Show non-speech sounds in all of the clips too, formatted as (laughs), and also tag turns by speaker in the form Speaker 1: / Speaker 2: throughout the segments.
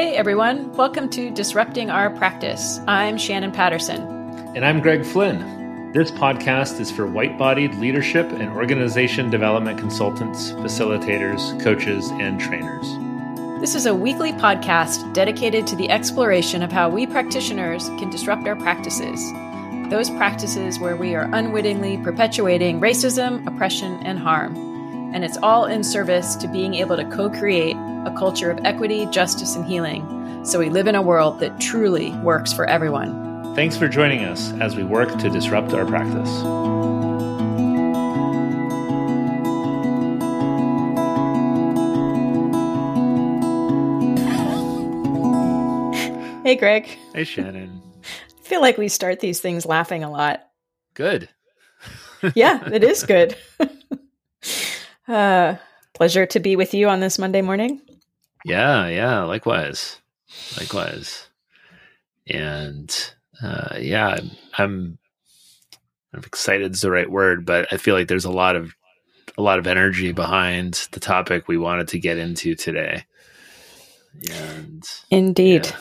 Speaker 1: Hey everyone, welcome to Disrupting Our Practice. I'm Shannon Patterson.
Speaker 2: And I'm Greg Flynn. This podcast is for white bodied leadership and organization development consultants, facilitators, coaches, and trainers.
Speaker 1: This is a weekly podcast dedicated to the exploration of how we practitioners can disrupt our practices. Those practices where we are unwittingly perpetuating racism, oppression, and harm. And it's all in service to being able to co create a culture of equity, justice, and healing so we live in a world that truly works for everyone.
Speaker 2: Thanks for joining us as we work to disrupt our practice.
Speaker 1: Hey, Greg.
Speaker 2: Hey, Shannon.
Speaker 1: I feel like we start these things laughing a lot.
Speaker 2: Good.
Speaker 1: yeah, it is good. (laughs) uh, pleasure to be with you on this Monday morning.
Speaker 2: Yeah, yeah, likewise. Likewise. And uh yeah, I'm I'm excited is the right word, but I feel like there's a lot of a lot of energy behind the topic we wanted to get into today. And
Speaker 1: indeed.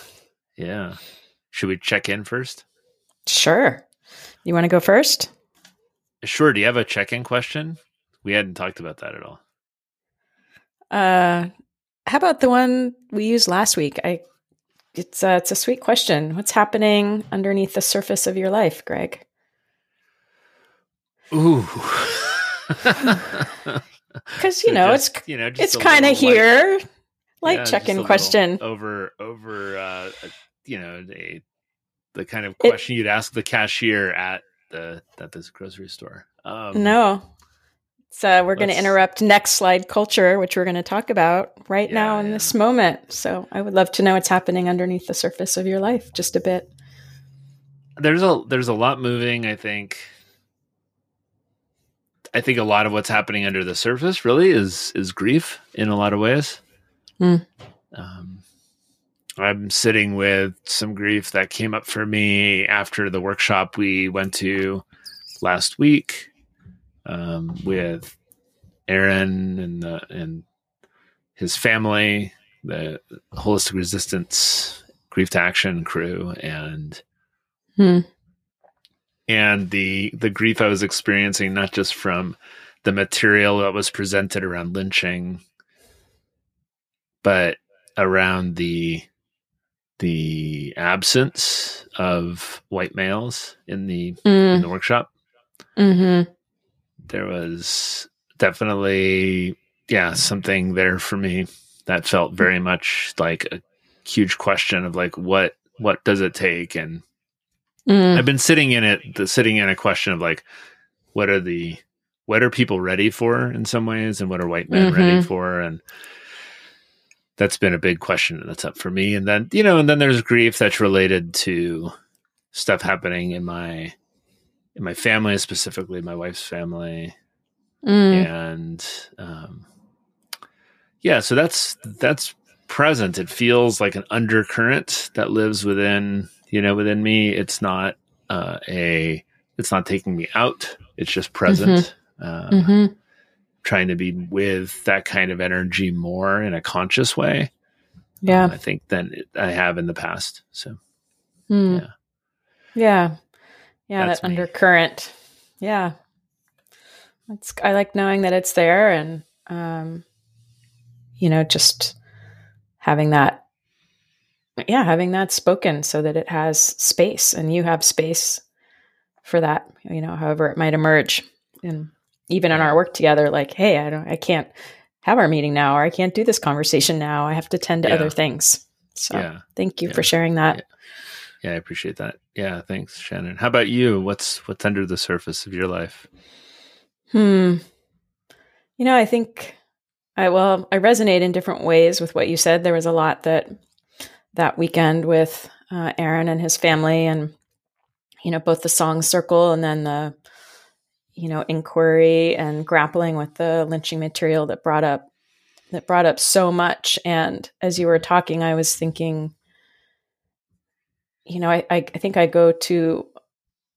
Speaker 2: Yeah. yeah. Should we check in first?
Speaker 1: Sure. You want to go first?
Speaker 2: Sure. Do you have a check in question? We hadn't talked about that at all.
Speaker 1: Uh how about the one we used last week? I it's a, it's a sweet question. What's happening underneath the surface of your life, Greg?
Speaker 2: Ooh. (laughs)
Speaker 1: Because you so know just, it's you know it's kind of here, like yeah, check-in question
Speaker 2: over over uh, you know a, the kind of question it, you'd ask the cashier at the at this grocery store.
Speaker 1: Um, no, so we're going to interrupt next slide culture, which we're going to talk about right yeah, now in yeah. this moment. So I would love to know what's happening underneath the surface of your life just a bit.
Speaker 2: There's a there's a lot moving, I think. I think a lot of what's happening under the surface really is is grief in a lot of ways. Mm. Um, I'm sitting with some grief that came up for me after the workshop we went to last week um, with Aaron and the, and his family, the holistic resistance grief to action crew, and hmm. and the the grief I was experiencing not just from the material that was presented around lynching, but around the the absence of white males in the mm. in the workshop. Mm-hmm there was definitely yeah something there for me that felt very much like a huge question of like what what does it take and mm. i've been sitting in it the sitting in a question of like what are the what are people ready for in some ways and what are white men mm-hmm. ready for and that's been a big question that's up for me and then you know and then there's grief that's related to stuff happening in my in my family, specifically my wife's family, mm. and um, yeah, so that's that's present. It feels like an undercurrent that lives within you know within me. It's not uh, a it's not taking me out. It's just present. Mm-hmm. Uh, mm-hmm. Trying to be with that kind of energy more in a conscious way.
Speaker 1: Yeah,
Speaker 2: um, I think than I have in the past. So,
Speaker 1: mm. yeah, yeah. Yeah, That's that me. undercurrent. Yeah. It's I like knowing that it's there and um you know, just having that yeah, having that spoken so that it has space and you have space for that, you know, however it might emerge. And even in our work together, like, hey, I don't I can't have our meeting now or I can't do this conversation now. I have to tend to yeah. other things. So yeah. thank you yeah. for sharing that.
Speaker 2: Yeah, I appreciate that. Yeah, thanks, Shannon. How about you? What's what's under the surface of your life?
Speaker 1: Hmm. You know, I think I well, I resonate in different ways with what you said. There was a lot that that weekend with uh, Aaron and his family, and you know, both the song circle and then the you know inquiry and grappling with the lynching material that brought up that brought up so much. And as you were talking, I was thinking you know, I, I, think I go to,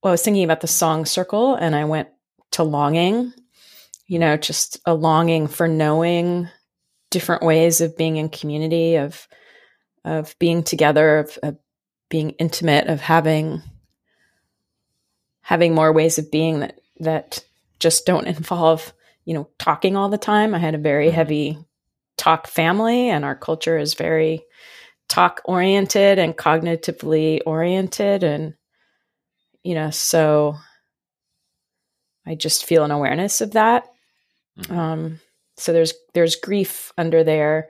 Speaker 1: well, I was thinking about the song circle and I went to longing, you know, just a longing for knowing different ways of being in community, of, of being together, of, of being intimate, of having having more ways of being that that just don't (laughs) involve you know talking all the time. I had a very mm-hmm. heavy talk family, and our culture is very talk oriented and cognitively oriented, and you know so I just feel an awareness of that. Mm-hmm. Um, so there's there's grief under there.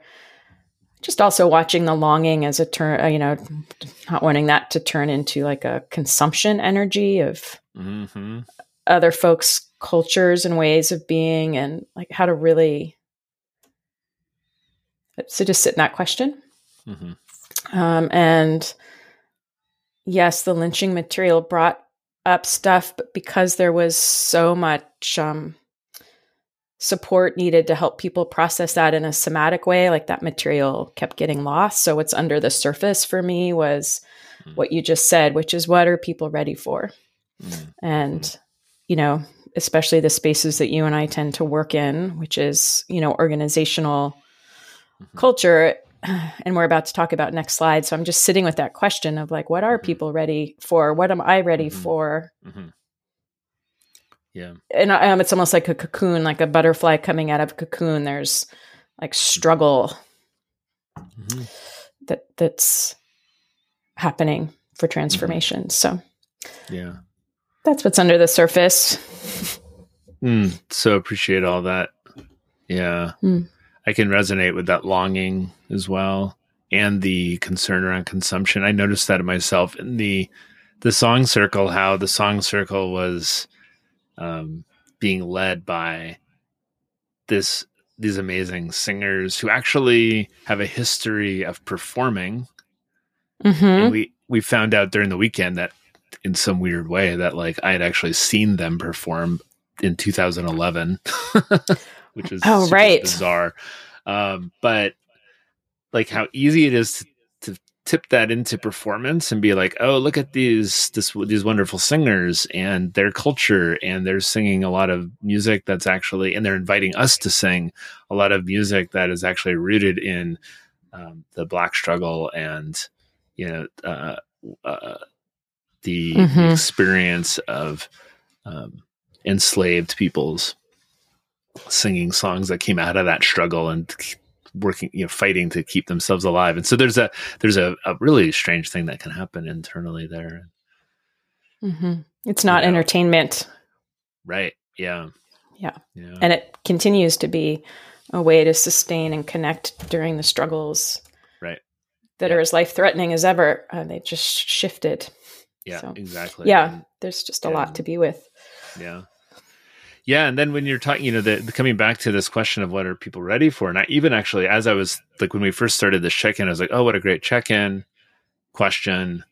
Speaker 1: Just also watching the longing as a turn, uh, you know, not wanting that to turn into like a consumption energy of mm-hmm. other folks' cultures and ways of being, and like how to really. So just sit in that question, mm-hmm. Um, and yes, the lynching material brought up stuff, but because there was so much um, support needed to help people process that in a somatic way, like that material kept getting lost. So, what's under the surface for me was mm. what you just said, which is what are people ready for? Mm. And, mm. you know, especially the spaces that you and I tend to work in, which is, you know, organizational mm-hmm. culture, (clears throat) and we're about to talk about next slide. So I'm just sitting with that question of like, what are mm-hmm. people ready for? What am I ready mm-hmm. for? Mm-hmm.
Speaker 2: Yeah.
Speaker 1: And um, it's almost like a cocoon, like a butterfly coming out of a cocoon. There's like struggle mm-hmm. that that's happening for mm-hmm. transformation. So
Speaker 2: yeah,
Speaker 1: that's what's under the surface.
Speaker 2: mm, so appreciate all that. Yeah. Mm. I can resonate with that longing as well and the concern around consumption. I noticed that in myself in the the song circle, how the song circle was um, being led by this these amazing singers who actually have a history of performing. Mm-hmm. And we we found out during the weekend that in some weird way that like I had actually seen them perform in 2011. (laughs) which is
Speaker 1: oh right
Speaker 2: bizarre. Um, but like how easy it is to, to tip that into performance and be like, oh, look at these this these wonderful singers and their culture, and they're singing a lot of music that's actually, and they're inviting us to sing a lot of music that is actually rooted in um, the black struggle and you know uh, uh, the, mm-hmm. experience of um, enslaved peoples singing songs that came out of that struggle and working you know fighting to keep themselves alive. And so there's a there's a, a really strange thing that can happen internally there.
Speaker 1: Mm-hmm. it's not you know, entertainment.
Speaker 2: Right. Yeah.
Speaker 1: yeah. Yeah. And it continues to be a way to sustain and connect during the struggles
Speaker 2: right.
Speaker 1: that yeah. are as life threatening as ever uh, they just shifted.
Speaker 2: Yeah so, exactly.
Speaker 1: yeah and, there's just a lot to be with.
Speaker 2: Yeah yeah, and then when you're talking, you know, the, the, coming back to this question of what are people ready for, and I even actually, as I was like when we first started this check-in, I was like, oh, what a great check-in question,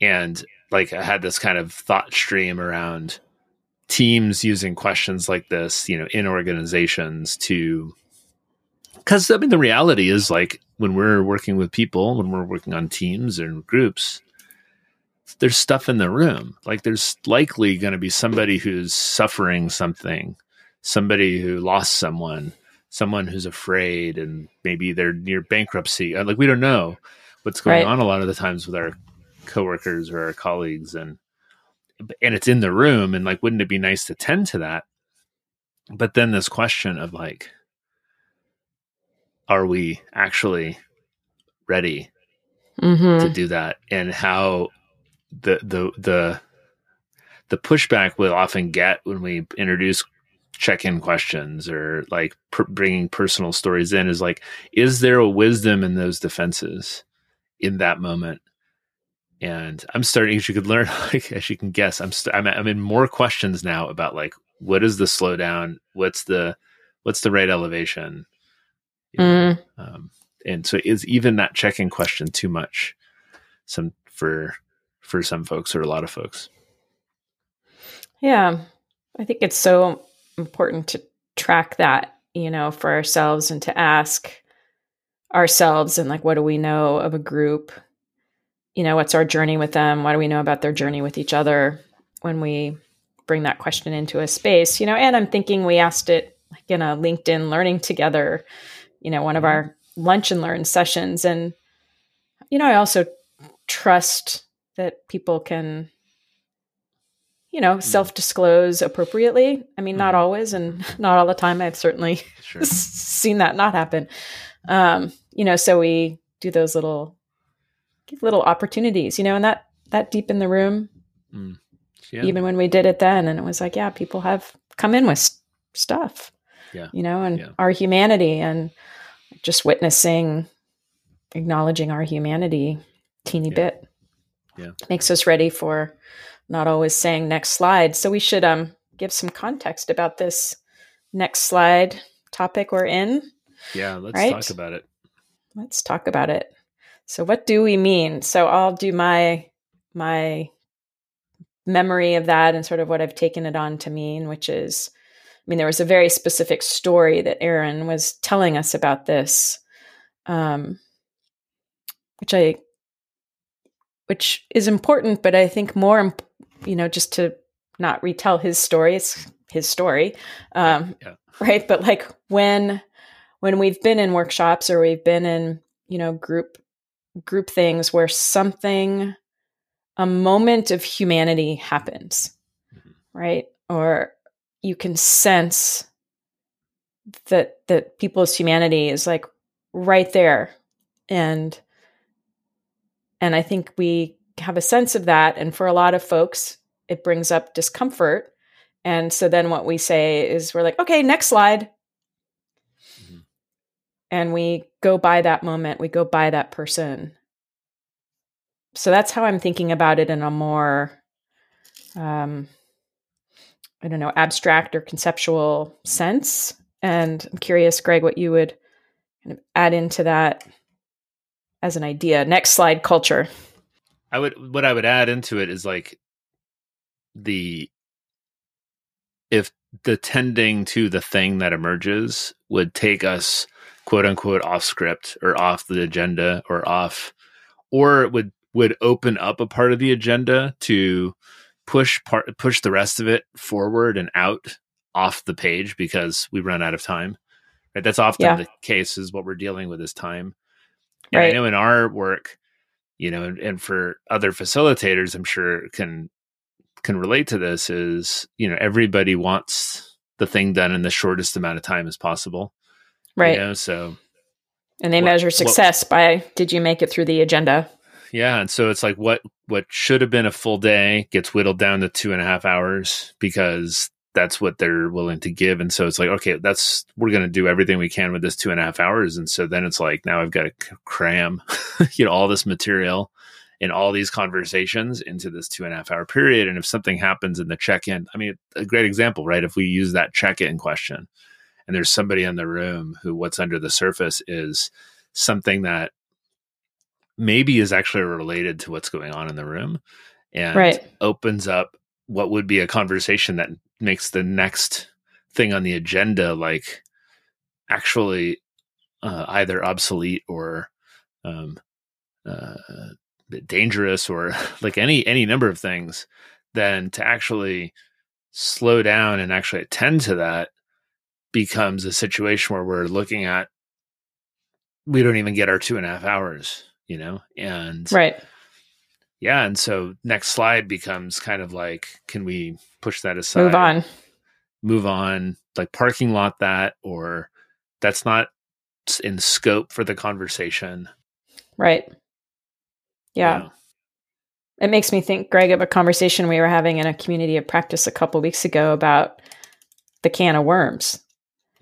Speaker 2: and like I had this kind of thought stream around teams using questions like this, you know, in organizations to, because I mean, the reality is like when we're working with people, when we're working on teams and groups, there's stuff in the room. Like there's likely going to be somebody who's suffering something, somebody who lost someone, someone who's afraid, and maybe they're near bankruptcy. Uh, like we don't know what's going right. on a lot of the times with our coworkers or our colleagues, and and it's in the room. And like, wouldn't it be nice to tend to that? But then this question of like, are we actually ready mm-hmm. to do that and how the the the the pushback we'll often get when we introduce check-in questions or like per- bringing personal stories in is like is there a wisdom in those defenses in that moment and i'm starting as you could learn (laughs) like as you can guess i'm st- I'm, I'm in more questions now about like what is the slowdown what's the what's the right elevation you know? mm. um, and so is even that check-in question too much some for for some folks or a lot of folks.
Speaker 1: Yeah. I think it's so important to track that, you know, for ourselves and to ask ourselves and like what do we know of a group? You know, what's our journey with them? What do we know about their journey with each other when we bring that question into a space? You know, and I'm thinking we asked it like in a LinkedIn learning together, you know, one of mm-hmm. our lunch and learn sessions and you know, I also trust that people can you know, mm. self disclose appropriately. I mean, not mm. always and (laughs) not all the time. I've certainly sure. (laughs) seen that not happen. Um, you know, so we do those little give little opportunities, you know, and that that deep in the room. Mm. Yeah. Even when we did it then, and it was like, yeah, people have come in with st- stuff,
Speaker 2: yeah,
Speaker 1: you know, and
Speaker 2: yeah.
Speaker 1: our humanity, and just witnessing, acknowledging our humanity, teeny
Speaker 2: yeah.
Speaker 1: bit,
Speaker 2: yeah,
Speaker 1: makes us ready for not always saying next slide. So we should um, give some context about this next slide topic we're in.
Speaker 2: Yeah, let's right? talk about it.
Speaker 1: Let's talk about it. So what do we mean? So I'll do my my memory of that and sort of what I've taken it on to mean, which is I mean, there was a very specific story that Aaron was telling us about this, um, which I, which is important, but I think more you know, just to not retell his story, it's his story. Um, yeah. Right. But like when, when we've been in workshops or we've been in, you know, group, group things where something, a moment of humanity happens, mm-hmm. right? Or you can sense that, that people's humanity is like right there. And, and I think we have a sense of that. And for a lot of folks, it brings up discomfort. And so then what we say is we're like, okay, next slide. Mm-hmm. And we go by that moment, we go by that person. So that's how I'm thinking about it in a more, um, I don't know, abstract or conceptual sense. And I'm curious, Greg, what you would kind of add into that as an idea. Next slide, culture.
Speaker 2: I would what I would add into it is like the if the tending to the thing that emerges would take us quote unquote off script or off the agenda or off or it would would open up a part of the agenda to push part push the rest of it forward and out off the page because we run out of time right that's often yeah. the case is what we're dealing with is time and right. i know in our work you know, and, and for other facilitators, I'm sure can can relate to this is you know everybody wants the thing done in the shortest amount of time as possible,
Speaker 1: right?
Speaker 2: You know, so
Speaker 1: and they what, measure success what, by did you make it through the agenda?
Speaker 2: Yeah, and so it's like what what should have been a full day gets whittled down to two and a half hours because that's what they're willing to give. And so it's like, okay, that's we're going to do everything we can with this two and a half hours. And so then it's like now I've got to cram, (laughs) you know, all this material and all these conversations into this two and a half hour period. And if something happens in the check in, I mean, a great example, right? If we use that check in question, and there's somebody in the room who what's under the surface is something that maybe is actually related to what's going on in the room and
Speaker 1: right.
Speaker 2: opens up what would be a conversation that makes the next thing on the agenda like actually uh, either obsolete or um, uh, dangerous or (laughs) like any any number of things then to actually slow down and actually attend to that becomes a situation where we're looking at we don't even get our two and a half hours you know? And
Speaker 1: right
Speaker 2: yeah and so next slide becomes kind of like can we push that aside
Speaker 1: move on
Speaker 2: move on like parking lot that or that's not in scope for the conversation
Speaker 1: right yeah. yeah. it makes me think greg of a conversation we were having in a community of practice a couple weeks ago about the can of worms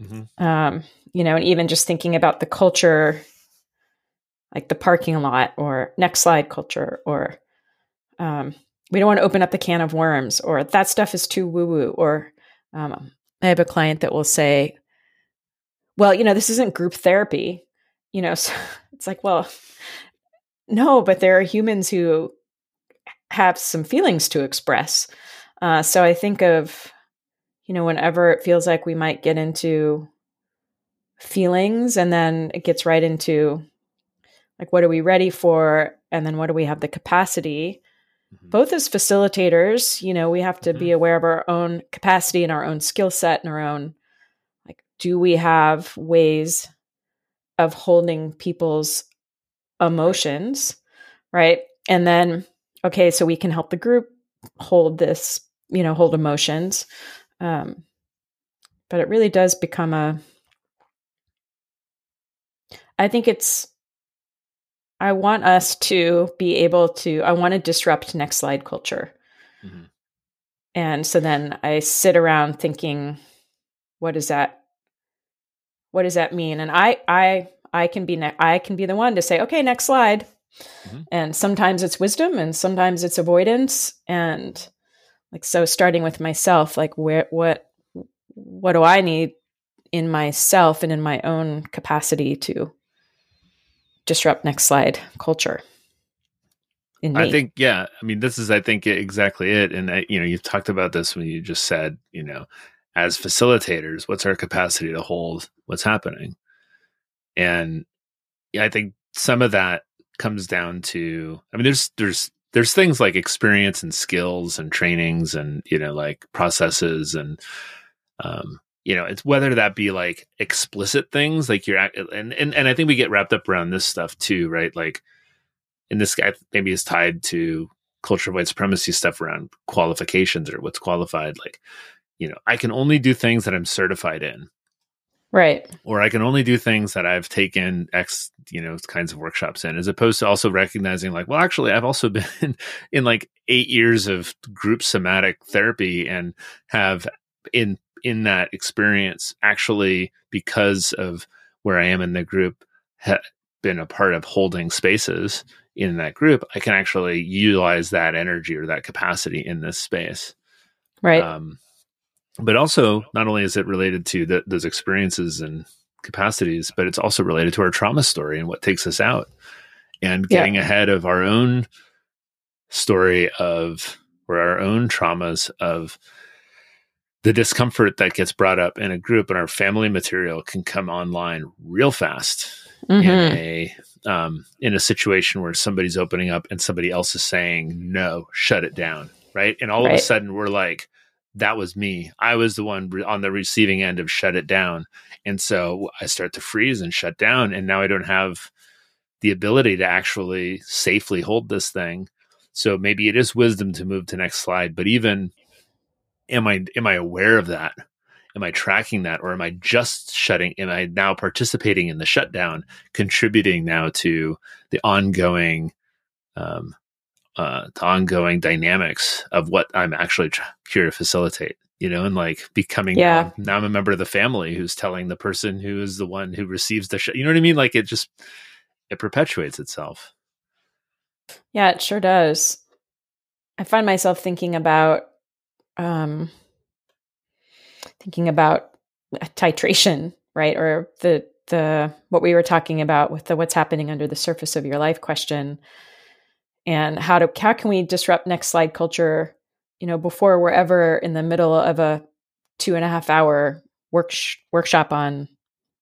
Speaker 1: mm-hmm. um, you know and even just thinking about the culture like the parking lot or next slide culture or um, we don't want to open up the can of worms or that stuff is too woo woo or um, i have a client that will say well you know this isn't group therapy you know (laughs) so it's like well no but there are humans who have some feelings to express. Uh, so i think of you know whenever it feels like we might get into feelings and then it gets right into like what are we ready for? And then what do we have the capacity mm-hmm. both as facilitators, you know, we have to mm-hmm. be aware of our own capacity and our own skill set and our own like do we have ways of holding people's emotions, right? And then, okay, so we can help the group hold this, you know, hold emotions. Um, but it really does become a, I think it's, I want us to be able to, I want to disrupt next slide culture. Mm-hmm. And so then I sit around thinking, what does that, what does that mean? And I, I, I can be, ne- I can be the one to say, okay, next slide. Mm-hmm. And sometimes it's wisdom and sometimes it's avoidance. And like, so starting with myself, like where, what, what do I need in myself and in my own capacity to disrupt next slide culture?
Speaker 2: I think, yeah. I mean, this is, I think, exactly it. And I, you know, you've talked about this when you just said, you know, as facilitators, what's our capacity to hold what's happening? And yeah, I think some of that comes down to, I mean, there's there's there's things like experience and skills and trainings and you know like processes and um you know it's whether that be like explicit things like you're and and, and i think we get wrapped up around this stuff too right? Like and this guy maybe is tied to culture of white supremacy stuff around qualifications or what's qualified like you know i can only do things that i'm certified in.
Speaker 1: Right.
Speaker 2: Or i can only do things that i've taken x you know kinds of workshops in as opposed to also recognizing like well actually i've also (laughs) been in like eight years of group somatic therapy and have in in that experience actually because of where i am in the group ha- been a part of holding spaces in that group, I can actually utilize that energy or that capacity in this space.
Speaker 1: Right. Um,
Speaker 2: but also, not only is it related to the, those experiences and capacities, but it's also related to our trauma story and what takes us out and getting yeah. ahead of our own story of or our own traumas of the discomfort that gets brought up in a group and our family material can come online real fast mm-hmm. in a um, in a situation where somebody's opening up and somebody else is saying no, shut it down, right? And all right. of a sudden we're like, that was me. I was the one on the receiving end of shut it down, and so I start to freeze and shut down, and now I don't have the ability to actually safely hold this thing. So maybe it is wisdom to move to next slide, but even am I am I aware of that? am I tracking that or am I just shutting? Am I now participating in the shutdown, contributing now to the ongoing, um, uh, the ongoing dynamics of what I'm actually tr- here to facilitate? You know, and like becoming
Speaker 1: yeah.
Speaker 2: now, now I'm a member of the family who's telling the person who is the one who receives the shut. You know what I mean? Like it just it perpetuates itself.
Speaker 1: Yeah, it sure does. I find myself thinking about um thinking about titration, right? Or the the what we were talking about with the what's happening under the surface of your life question and how to how can we disrupt next slide culture you know before we're ever in the middle of a two and a half hour work workshop on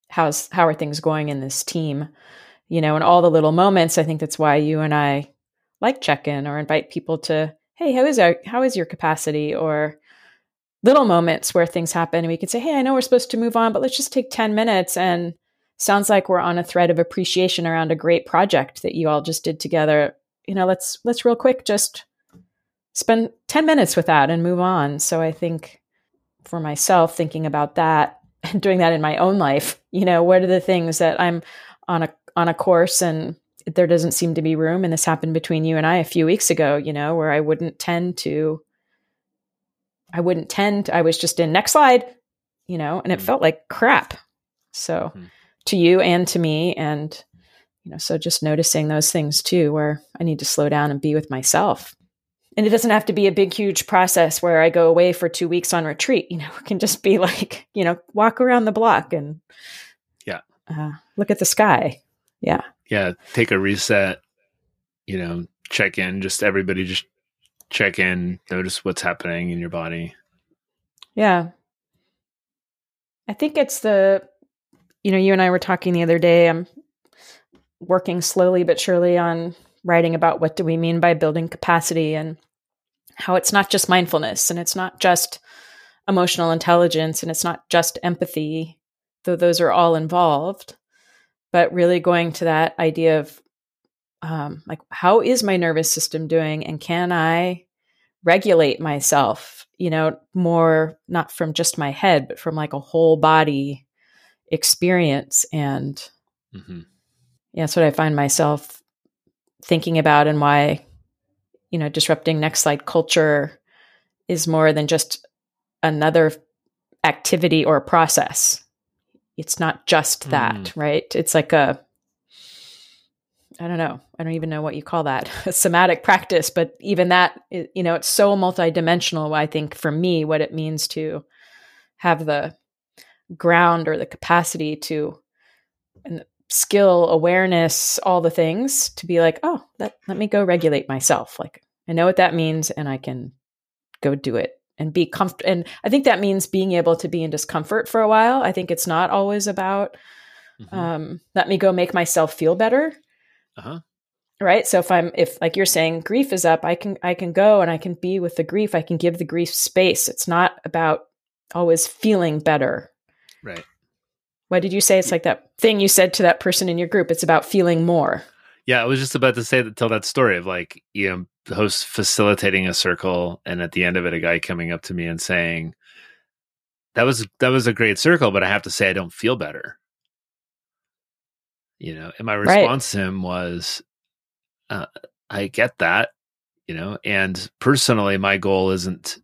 Speaker 1: how's how are things going in this team you know and all the little moments i think that's why you and i like check in or invite people to hey how is our how is your capacity or little moments where things happen and we can say, Hey, I know we're supposed to move on, but let's just take 10 minutes. And sounds like we're on a thread of appreciation around a great project that you all just did together. You know, let's, let's real quick just spend 10 minutes with that and move on. So I think for myself, thinking about that (laughs) and doing that in my own life, you know, what are the things that I'm on a, on a course and there doesn't seem to be room. And this happened between you and I a few weeks ago, you know, where I wouldn't tend to I wouldn't tend, I was just in next slide, you know, and it mm. felt like crap. So mm. to you and to me. And, you know, so just noticing those things too, where I need to slow down and be with myself. And it doesn't have to be a big, huge process where I go away for two weeks on retreat. You know, (laughs) it can just be like, you know, walk around the block and
Speaker 2: yeah,
Speaker 1: uh, look at the sky. Yeah.
Speaker 2: Yeah. Take a reset, you know, check in, just everybody just check in, notice what's happening in your body.
Speaker 1: Yeah. I think it's the, you know, you and I were talking the other day. I'm working slowly but surely on writing about what do we mean by building capacity and how it's not just mindfulness and it's not just emotional intelligence and it's not just empathy, though those are all involved, but really going to that idea of um, like how is my nervous system doing and can i regulate myself you know more not from just my head but from like a whole body experience and mm-hmm. yeah that's what i find myself thinking about and why you know disrupting next slide culture is more than just another activity or process it's not just that mm. right it's like a I don't know. I don't even know what you call that (laughs) a somatic practice, but even that, you know, it's so multidimensional. I think for me, what it means to have the ground or the capacity to and skill, awareness, all the things to be like, oh, let me go regulate myself. Like I know what that means and I can go do it and be comfortable. And I think that means being able to be in discomfort for a while. I think it's not always about, mm-hmm. um, let me go make myself feel better uh-huh. Right. So if I'm if like you're saying grief is up, I can I can go and I can be with the grief. I can give the grief space. It's not about always feeling better.
Speaker 2: Right.
Speaker 1: What did you say? It's like that thing you said to that person in your group. It's about feeling more.
Speaker 2: Yeah, I was just about to say that tell that story of like, you know, the host facilitating a circle and at the end of it a guy coming up to me and saying, That was that was a great circle, but I have to say I don't feel better. You know and my response right. to him was uh, i get that you know and personally my goal isn't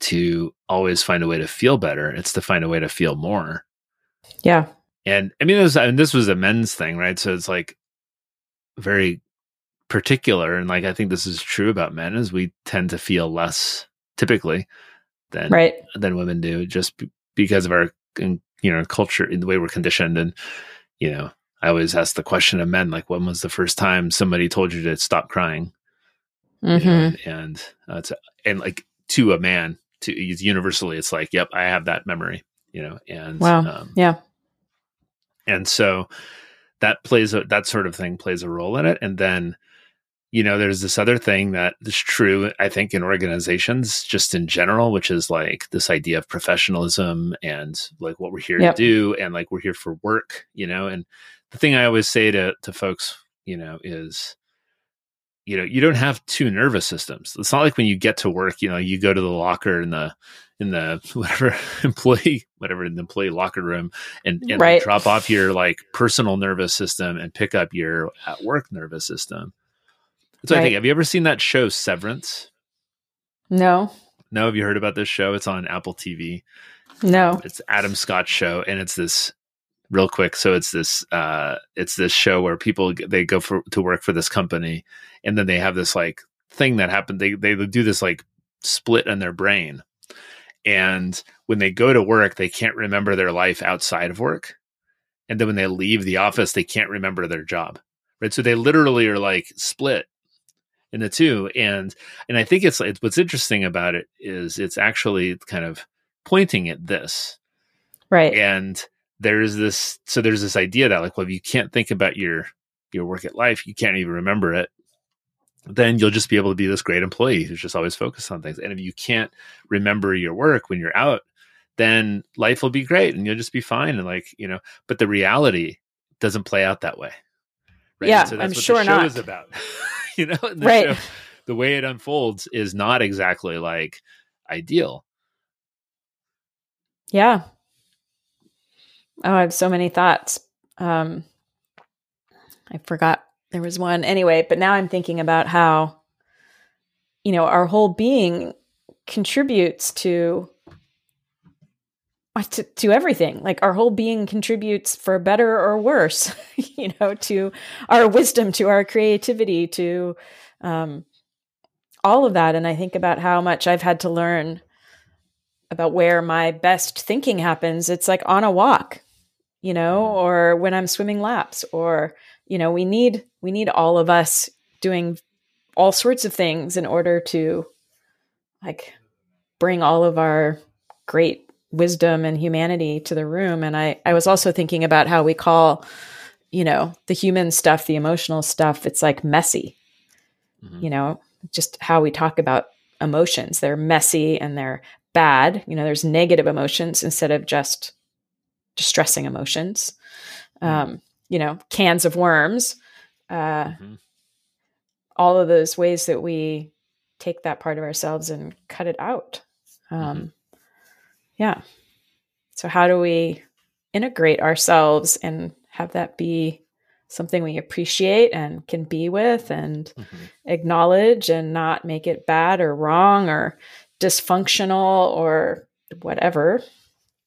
Speaker 2: to always find a way to feel better it's to find a way to feel more.
Speaker 1: Yeah.
Speaker 2: And i mean, was, I mean this was a men's thing right? So it's like very particular and like i think this is true about men is we tend to feel less typically than
Speaker 1: right.
Speaker 2: than women do just b- because of our you know culture in the way we're conditioned and you know I always ask the question of men, like, when was the first time somebody told you to stop crying? Mm-hmm. And, and uh, and like to a man, to universally, it's like, yep, I have that memory, you know. And
Speaker 1: wow, um, yeah.
Speaker 2: And so that plays a, that sort of thing plays a role in it. And then, you know, there's this other thing that is true, I think, in organizations just in general, which is like this idea of professionalism and like what we're here yep. to do and like we're here for work, you know, and the thing I always say to to folks, you know, is you know, you don't have two nervous systems. It's not like when you get to work, you know, you go to the locker in the in the (laughs) whatever employee whatever in the employee locker room and, and right. drop off your like personal nervous system and pick up your at work nervous system. That's what right. I think. Have you ever seen that show Severance?
Speaker 1: No.
Speaker 2: No, have you heard about this show? It's on Apple TV.
Speaker 1: No.
Speaker 2: It's Adam Scott's show and it's this real quick. So it's this uh, it's this show where people they go for to work for this company, and then they have this like thing that happened. They they do this like split in their brain, and when they go to work, they can't remember their life outside of work, and then when they leave the office, they can't remember their job. Right, so they literally are like split in the two, and and I think it's, it's what's interesting about it is it's actually kind of pointing at this.
Speaker 1: Right.
Speaker 2: And there's this so there's this idea that like well if you can't think about your your work at life you can't even remember it then you'll just be able to be this great employee who's just always focused on things. And if you can't remember your work when you're out then life will be great and you'll just be fine and like you know but the reality doesn't play out that way.
Speaker 1: Right? yeah so that's I'm what sure the show not.
Speaker 2: is about (laughs) (laughs) you know the
Speaker 1: right.
Speaker 2: show, the way it unfolds is not exactly like ideal.
Speaker 1: Yeah. Oh, I have so many thoughts. Um, I forgot there was one. Anyway, but now I'm thinking about how, you know, our whole being contributes to (laughs) to, to everything. Like our whole being contributes for better or worse (laughs) you know to our wisdom to our creativity to um, all of that. And i think about how much i've had to learn about where my best thinking happens. It's like on a walk you know, mm-hmm. or when I'm swimming laps or, you know, we need we need all of us doing all sorts of things in order to like bring all of our great wisdom and humanity to the room and I I was also thinking about how we call you know, the human stuff, the emotional stuff, it's like messy. Mm-hmm. You know, just how we talk about emotions. They're messy and they're bad. You know, there's negative emotions instead of just distressing emotions. Mm-hmm. Um, you know, cans of worms. Uh, mm-hmm. all of those ways that we take that part of ourselves and cut it out. Um, mm-hmm. Yeah. So, how do we integrate ourselves and have that be something we appreciate and can be with and mm-hmm. acknowledge and not make it bad or wrong or dysfunctional or whatever?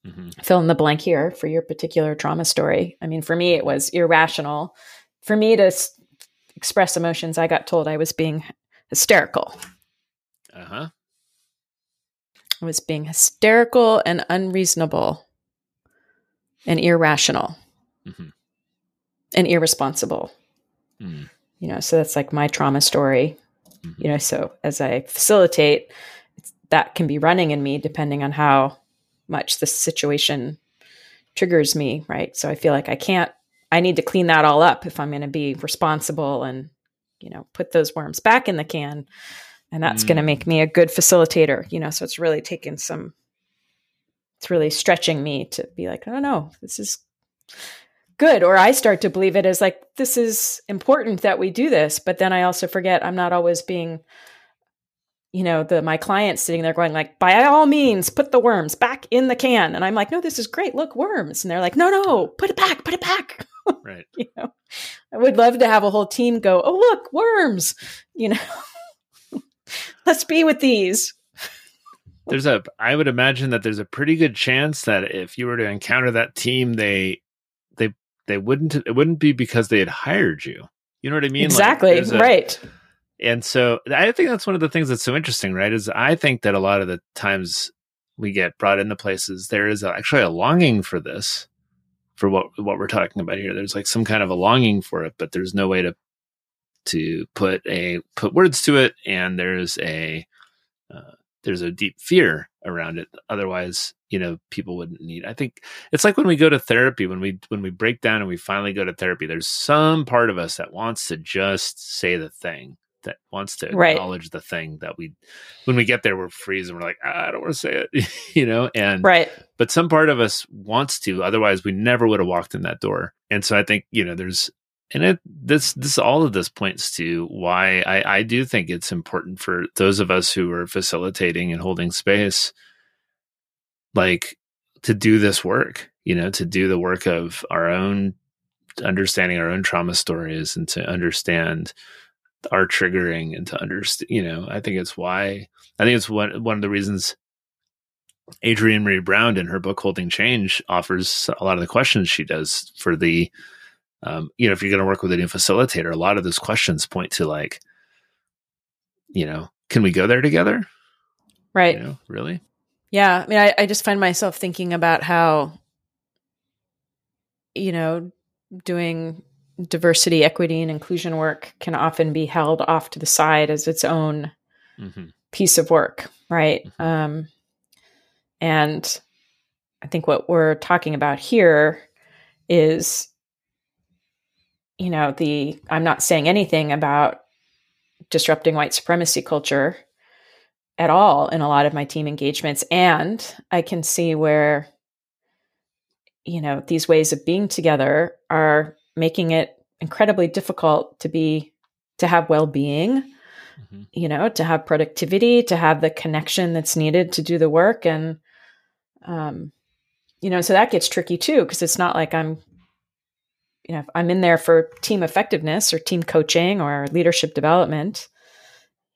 Speaker 1: Mm-hmm. Fill in the blank here for your particular trauma story. I mean, for me, it was irrational. For me to s- express emotions, I got told I was being hysterical. Uh huh. I was being hysterical and unreasonable and irrational mm-hmm. and irresponsible. Mm. You know, so that's like my trauma story. Mm-hmm. You know, so as I facilitate, that can be running in me depending on how much the situation triggers me, right? So I feel like I can't, I need to clean that all up if I'm going to be responsible and, you know, put those worms back in the can. And that's mm. going to make me a good facilitator, you know? So it's really taken some, it's really stretching me to be like, oh no, this is good. Or I start to believe it as like, this is important that we do this. But then I also forget I'm not always being you know the my clients sitting there going like by all means put the worms back in the can and i'm like no this is great look worms and they're like no no put it back put it back
Speaker 2: right (laughs)
Speaker 1: you know i would love to have a whole team go oh look worms you know let's be with these
Speaker 2: there's a i would imagine that there's a pretty good chance that if you were to encounter that team they they they wouldn't it wouldn't be because they had hired you you know what i mean
Speaker 1: exactly like, a, right
Speaker 2: and so I think that's one of the things that's so interesting, right? Is I think that a lot of the times we get brought into places, there is actually a longing for this, for what what we're talking about here. There's like some kind of a longing for it, but there's no way to to put a put words to it, and there's a uh, there's a deep fear around it. Otherwise, you know, people wouldn't need. I think it's like when we go to therapy, when we when we break down and we finally go to therapy. There's some part of us that wants to just say the thing that wants to acknowledge right. the thing that we when we get there we're freezing we're like ah, i don't want to say it (laughs) you know and
Speaker 1: right
Speaker 2: but some part of us wants to otherwise we never would have walked in that door and so i think you know there's and it this this all of this points to why i i do think it's important for those of us who are facilitating and holding space like to do this work you know to do the work of our own understanding our own trauma stories and to understand our triggering and to understand you know i think it's why i think it's one one of the reasons adrienne maree brown in her book holding change offers a lot of the questions she does for the um, you know if you're going to work with a new facilitator a lot of those questions point to like you know can we go there together
Speaker 1: right
Speaker 2: you know, really
Speaker 1: yeah i mean I, I just find myself thinking about how you know doing diversity, equity, and inclusion work can often be held off to the side as its own mm-hmm. piece of work, right? Mm-hmm. Um, and I think what we're talking about here is, you know, the I'm not saying anything about disrupting white supremacy culture at all in a lot of my team engagements. And I can see where, you know, these ways of being together are making it incredibly difficult to be to have well-being mm-hmm. you know to have productivity to have the connection that's needed to do the work and um you know so that gets tricky too because it's not like i'm you know if i'm in there for team effectiveness or team coaching or leadership development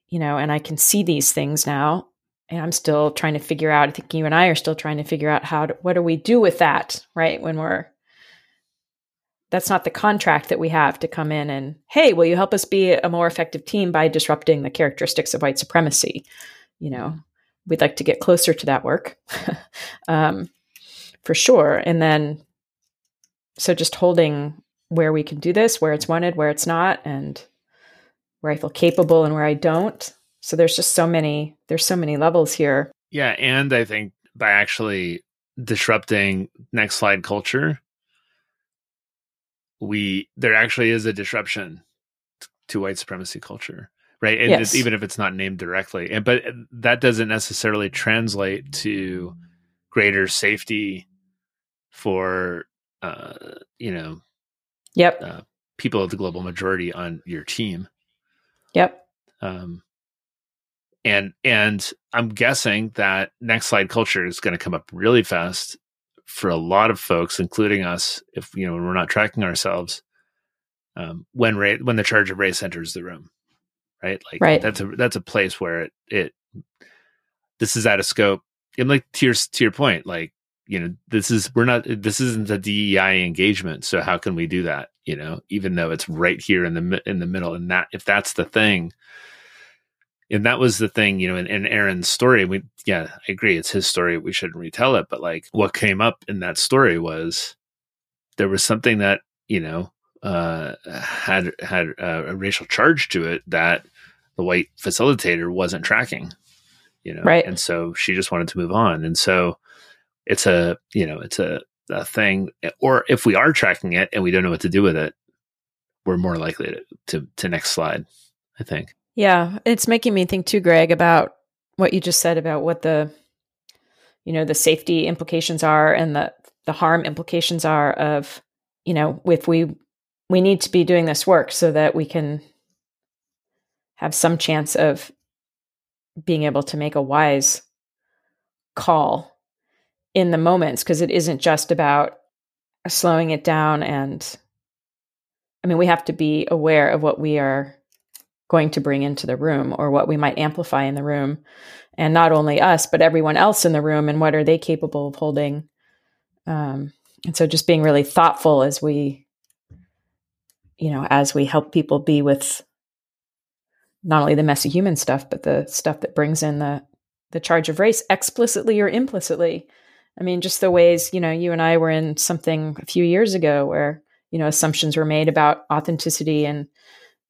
Speaker 1: you know and i can see these things now and i'm still trying to figure out i think you and i are still trying to figure out how to what do we do with that right when we're that's not the contract that we have to come in and hey will you help us be a more effective team by disrupting the characteristics of white supremacy? You know we'd like to get closer to that work (laughs) um, for sure. And then so just holding where we can do this where it's wanted where it's not and where i feel capable and where i don't. So there's just so many there's so many levels here.
Speaker 2: Yeah and i think by actually disrupting next slide culture we there actually is a disruption to white supremacy culture right? And yes. even if it's not named directly and but that doesn't necessarily translate to greater safety for uh you know
Speaker 1: yep
Speaker 2: uh, people of the global majority on your team
Speaker 1: Yep. Um,
Speaker 2: and and I'm guessing that next slide culture is going to come up really fast for a lot of folks, including us, if you know we're not tracking ourselves. Um, when Ray, when the charge of race enters the room, right? Like
Speaker 1: right.
Speaker 2: that's a that's a place where it it this is out of scope. And like to your to your point, like you know this is we're not this isn't a DEI engagement, so how can we do that? You know, even though it's right here in the in the middle, and that if that's the thing, and that was the thing, you know, in, in Aaron's story, we, yeah, I agree. It's his story. We shouldn't retell it. But like what came up in that story was there was something that, you know, uh, had, had a racial charge to it that the white facilitator wasn't tracking, you know?
Speaker 1: Right.
Speaker 2: And so she just wanted to move on. And so it's a, you know, it's a, a thing, or if we are tracking it and we don't know what to do with it, we're more likely to, to, to next slide, I think.
Speaker 1: Yeah, it's making me think too, Greg, about what you just said about what the you know the safety implications are and the the harm implications are of you know if we we need to be doing this work so that we can have some chance of being able to make a wise call in the moments because it isn't just about slowing it down and i mean we have to be aware of what we are going to bring into the room or what we might amplify in the room. And not only us, but everyone else in the room and what are they capable of holding. Um, and so just being really thoughtful as we, you know, as we help people be with not only the messy human stuff, but the stuff that brings in the the charge of race explicitly or implicitly. I mean, just the ways, you know, you and I were in something a few years ago where, you know, assumptions were made about authenticity and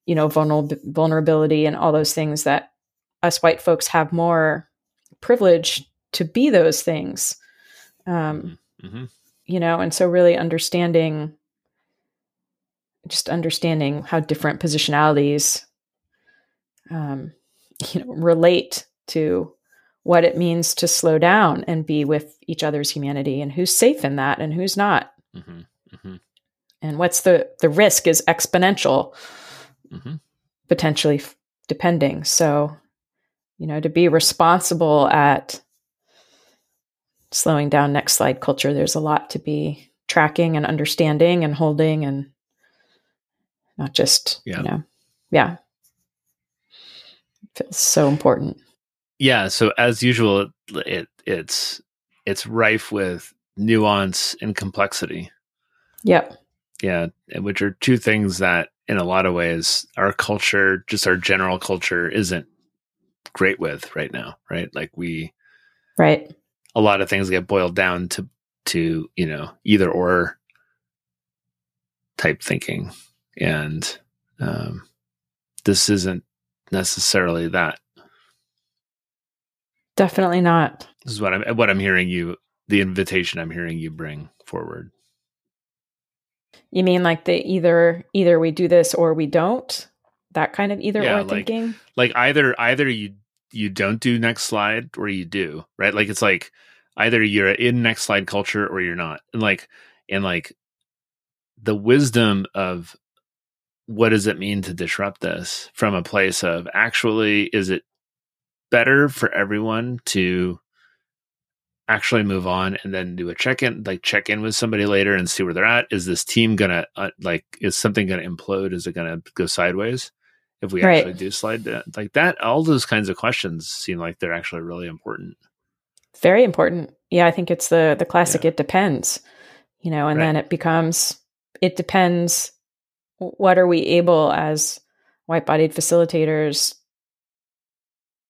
Speaker 1: you know, vulnerability and all those things that us white folks have more privilege to be those things. Um, mm-hmm. mm-hmm. You know, and so really understanding, just understanding how different positionalities, um, (laughs) you know, relate to what it means to slow down and be with each other's humanity and who's safe in that and who's not. Mm-hmm. Mm-hmm. And what's the the risk is exponential mm-hmm. potentially f- depending. So, you know, to be responsible at slowing down next slide culture, there's a lot to be tracking and understanding and holding and not just, yeah. you know, yeah. It feels so important.
Speaker 2: Yeah. So as usual, it, it it's it's rife with nuance and complexity.
Speaker 1: Yep.
Speaker 2: Yeah, which are two things that in a lot of ways our culture just our general culture isn't great with right now right like we
Speaker 1: right
Speaker 2: a lot of things get boiled down to to you know either or type thinking and um this isn't necessarily that
Speaker 1: definitely not
Speaker 2: this is what i'm what i'm hearing you the invitation i'm hearing you bring forward
Speaker 1: you mean like the either either we do this or we don't? That kind of either yeah, or
Speaker 2: like,
Speaker 1: thinking?
Speaker 2: Like either either you you don't do next slide or you do, right? Like it's like either you're in next slide culture or you're not. And like and like the wisdom of what does it mean to disrupt this from a place of actually is it better for everyone to actually move on and then do a check in, like check in with somebody later and see where they're at. Is this team gonna uh, like? Is something gonna implode? Is it gonna go sideways? If we right. actually do slide that, like that, all those kinds of questions seem like they're actually really important.
Speaker 1: Very important. Yeah, I think it's the the classic. Yeah. It depends, you know, and right. then it becomes it depends. What are we able as white bodied facilitators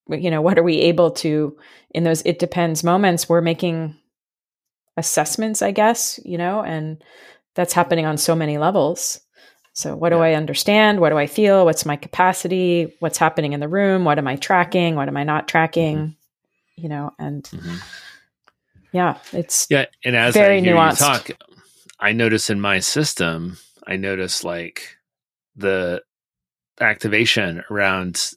Speaker 1: you know what are we able to in those it depends moments we're making assessments i guess you know and that's happening on so many levels. So what do i understand? What do i feel? What's my capacity? What's happening in the room? What am i tracking? What am i not tracking? Mm-hmm. you know and mm-hmm. yeah it's
Speaker 2: yeah and as very I hear nuanced. you talk i notice in my system i notice like the activation around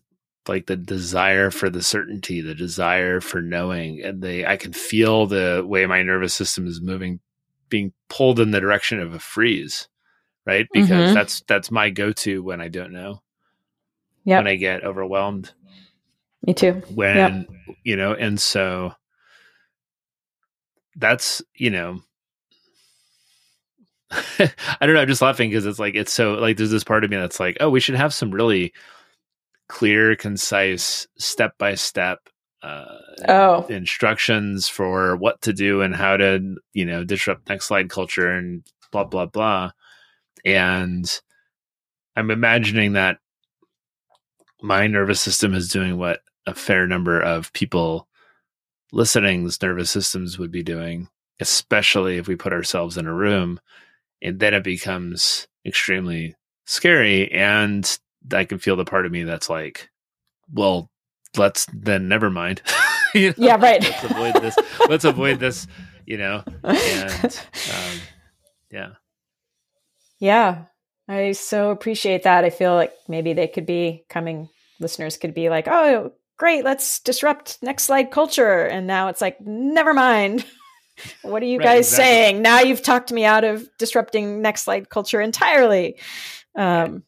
Speaker 2: like the desire for the certainty, the desire for knowing, and the I can feel the way my nervous system is moving, being pulled in the direction of a freeze, right? Because mm-hmm. that's that's my go-to when I don't know.
Speaker 1: yep.
Speaker 2: when I get overwhelmed.
Speaker 1: Me too.
Speaker 2: When yep. you know, and so that's you know (laughs) I don't know. I'm just laughing because it's like it's so like there's this part of me that's like, oh, we should have some really clear, concise, step by step
Speaker 1: oh
Speaker 2: instructions for what to do and how to you know disrupt next slide culture and blah blah blah. And I'm imagining that my nervous system is doing what a fair number of people listening's nervous systems would be doing, especially if we put ourselves in a room and then it becomes extremely scary and i can feel the part of me that's like well let's then never mind. (laughs)
Speaker 1: You know, yeah right.
Speaker 2: Let's avoid this let's avoid this you know? And (laughs) um, yeah.
Speaker 1: Yeah. I so appreciate that. I feel like maybe they could be coming listeners could be like oh great let's disrupt next slide culture. And now it's like never mind. (laughs) What are you right, guys exactly. saying? Now you've talked me out of disrupting next slide culture entirely. Um,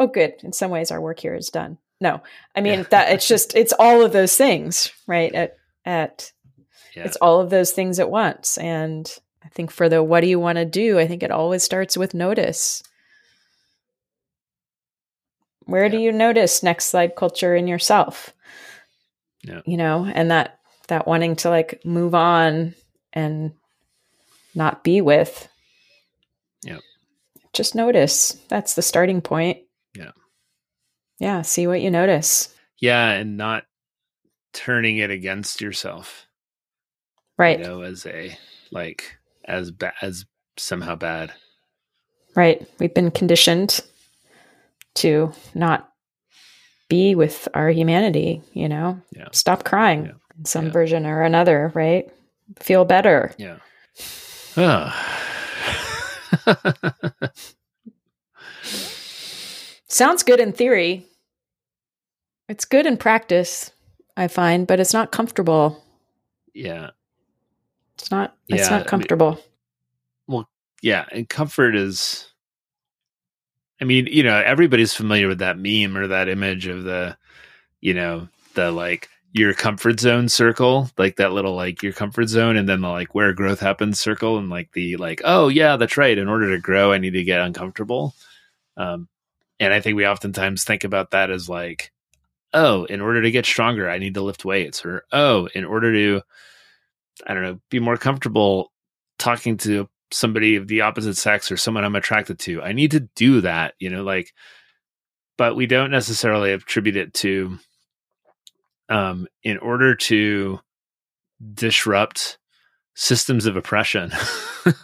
Speaker 1: oh, good. In some ways, our work here is done. No, I mean yeah. that it's just (laughs) it's all of those things, right? At at yeah. it's all of those things at once. And I think for the what do you want to do, I think it always starts with notice. Where yeah. do you notice next slide culture in yourself?
Speaker 2: Yeah.
Speaker 1: You know, and that that wanting to like move on and not be with.
Speaker 2: Yeah.
Speaker 1: Just notice. That's the starting point.
Speaker 2: Yeah.
Speaker 1: See what you notice.
Speaker 2: Yeah. And not turning it against yourself.
Speaker 1: Right.
Speaker 2: You know, as a, like, as bad, as somehow bad.
Speaker 1: Right. We've been conditioned to not be with our humanity, you know?
Speaker 2: Yeah.
Speaker 1: Stop crying yeah. in some yeah. version or another, right? feel better.
Speaker 2: Yeah. Oh. (laughs)
Speaker 1: Sounds good in theory. It's good in practice, I find, but it's not comfortable.
Speaker 2: Yeah.
Speaker 1: It's not it's yeah, not comfortable. I mean,
Speaker 2: well, yeah, and comfort is I mean, you know, everybody's familiar with that meme or that image of the, you know, the like your comfort zone circle, like that little like your comfort zone, and then the like where growth happens circle, and like the like oh yeah, that's right. In order to grow, I need to get uncomfortable. Um, and I think we oftentimes think about that as like, oh, in order to get stronger, I need to lift weights, or oh, in order to, I don't know, be more comfortable talking to somebody of the opposite sex or someone I'm attracted to, I need to do that. You know, like, but we don't necessarily attribute it to um, in order to disrupt systems of oppression,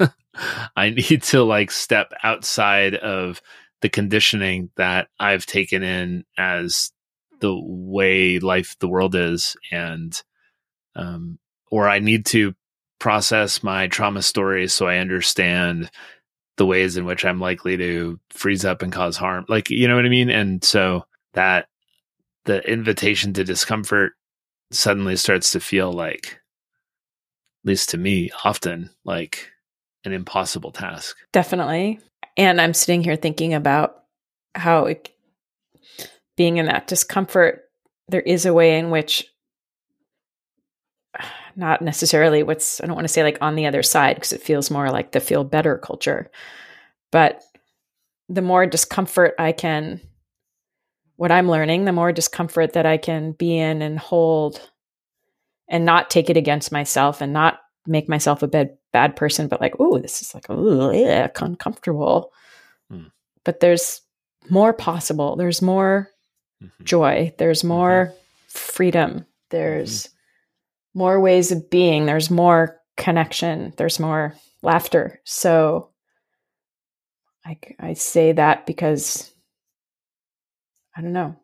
Speaker 2: (laughs) I need to like step outside of the conditioning that I've taken in as the way life, the world is, and um, or I need to process my trauma stories so I understand the ways in which I'm likely to freeze up and cause harm. Like, you know what I mean? And so that the invitation to discomfort suddenly starts to feel like at least to me often like an impossible task
Speaker 1: definitely and i'm sitting here thinking about how it, being in that discomfort there is a way in which (sighs) not necessarily what's i don't want to say like on the other side because it feels more like the feel better culture but the more discomfort i can what I'm learning, the more discomfort that I can be in and hold and not take it against myself and not make myself a bad bad person, but like, oh, this is like, oh, yeah, uncomfortable. Hmm. But there's more possible. There's more mm-hmm. joy. There's more mm-hmm. freedom. There's mm-hmm. more ways of being. There's more connection. There's more laughter. So I, I say that because I don't know.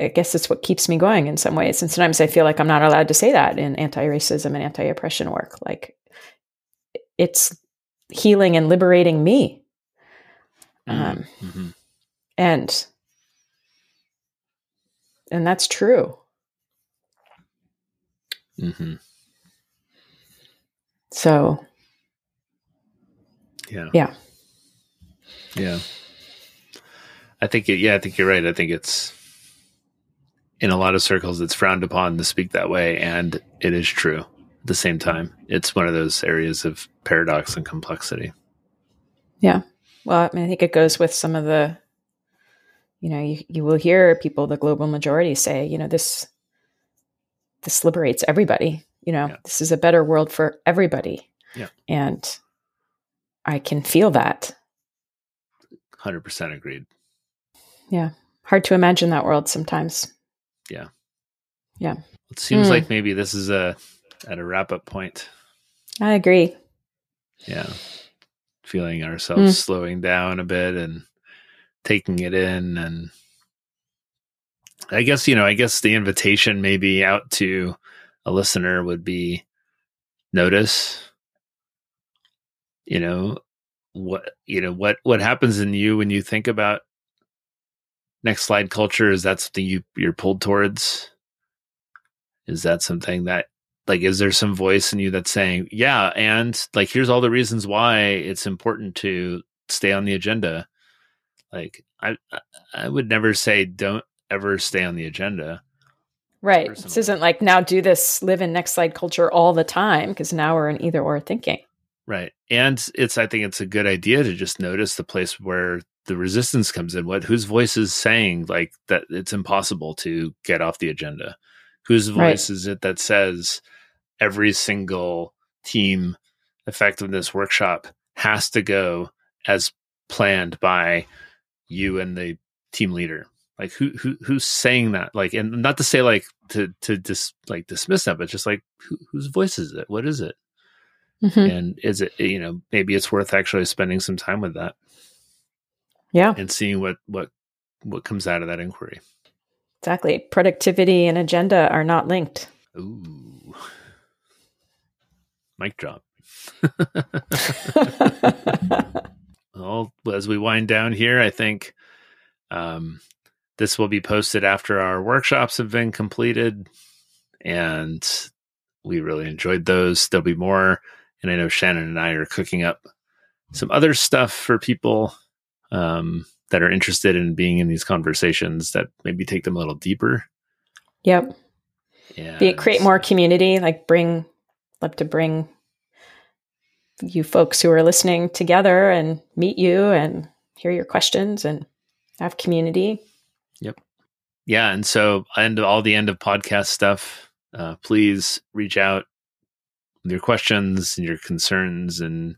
Speaker 1: I guess it's what keeps me going in some ways. And sometimes I feel like I'm not allowed to say that in anti racism and anti oppression work. Like it's healing and liberating me. Mm-hmm. Um, mm-hmm. And and that's true.
Speaker 2: Mm-hmm.
Speaker 1: So,
Speaker 2: yeah,
Speaker 1: yeah,
Speaker 2: yeah. I think it, yeah, I think you're right. I think it's in a lot of circles it's frowned upon to speak that way, and it is true. At the same time, it's one of those areas of paradox and complexity.
Speaker 1: Yeah. Well, I mean, I think it goes with some of the, you know, you, you will hear people, the global majority, say, you know, this this liberates everybody. You know, yeah. this is a better world for everybody.
Speaker 2: Yeah.
Speaker 1: And I can feel that.
Speaker 2: 100% agreed.
Speaker 1: Yeah. Hard to imagine that world sometimes.
Speaker 2: Yeah.
Speaker 1: Yeah.
Speaker 2: It seems mm. like maybe this is a at a wrap up point.
Speaker 1: I agree.
Speaker 2: Yeah. Feeling ourselves mm. slowing down a bit and taking it in and I guess, you know, I guess the invitation maybe out to a listener would be notice you know what you know what what happens in you when you think about next slide culture? Is that something you you're pulled towards? Is that something that like is there some voice in you that's saying yeah and like here's all the reasons why it's important to stay on the agenda like i i would never say don't ever stay on the agenda
Speaker 1: right. Personally. this isn't like now do this live in next slide culture all the time because now we're in either or thinking.
Speaker 2: Right. And it's i think it's a good idea to just notice the place where the resistance comes in. What whose voice is saying like that it's impossible to get off the agenda? Whose voice right. is it that says every single team effectiveness workshop has to go as planned by you and the team leader. Like who who who's saying that? Like and not to say like to to just like dismiss that but just like who, whose voice is it? What is it? Mm-hmm. and is it you know maybe it's worth actually spending some time with that.
Speaker 1: Yeah.
Speaker 2: And seeing what what what comes out of that inquiry.
Speaker 1: Exactly. Productivity and agenda are not linked.
Speaker 2: Ooh. (laughs) Mic drop (laughs) (laughs) well as we wind down here i think um, this will be posted after our workshops have been completed and we really enjoyed those there'll be more and i know shannon and i are cooking up some other stuff for people um, that are interested in being in these conversations that maybe take them a little deeper.
Speaker 1: Yep. Yeah. Be create more community, like bring love to bring you folks who are listening together and meet you and hear your questions and have community.
Speaker 2: Yep. Yeah. And so end all the end of podcast stuff, uh, please reach out with your questions and your concerns and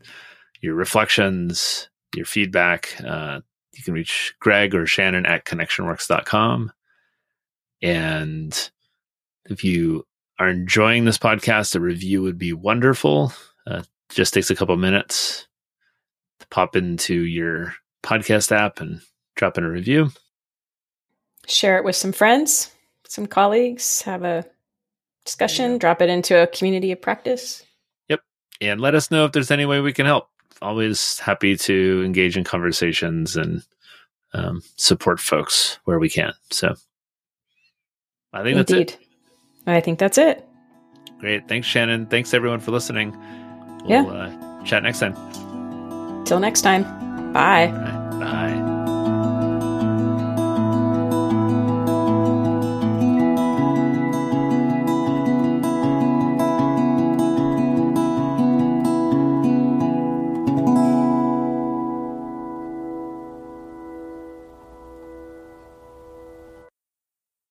Speaker 2: your reflections your feedback. Uh, you can reach Greg or Shannon at connectionworks.com. And if you are enjoying this podcast, a review would be wonderful. Uh, just takes a couple minutes to pop into your podcast app and drop in a review.
Speaker 1: Share it with some friends, some colleagues, have a discussion, drop it into a community of practice.
Speaker 2: Yep. And let us know if there's any way we can help always happy to engage in conversations and um, support folks where we can. So I think Indeed. that's it.
Speaker 1: I think that's it.
Speaker 2: Great. Thanks, Shannon. Thanks, everyone, for listening. We'll
Speaker 1: yeah.
Speaker 2: Uh, chat next time.
Speaker 1: Till next time. Bye.
Speaker 2: Right. Bye.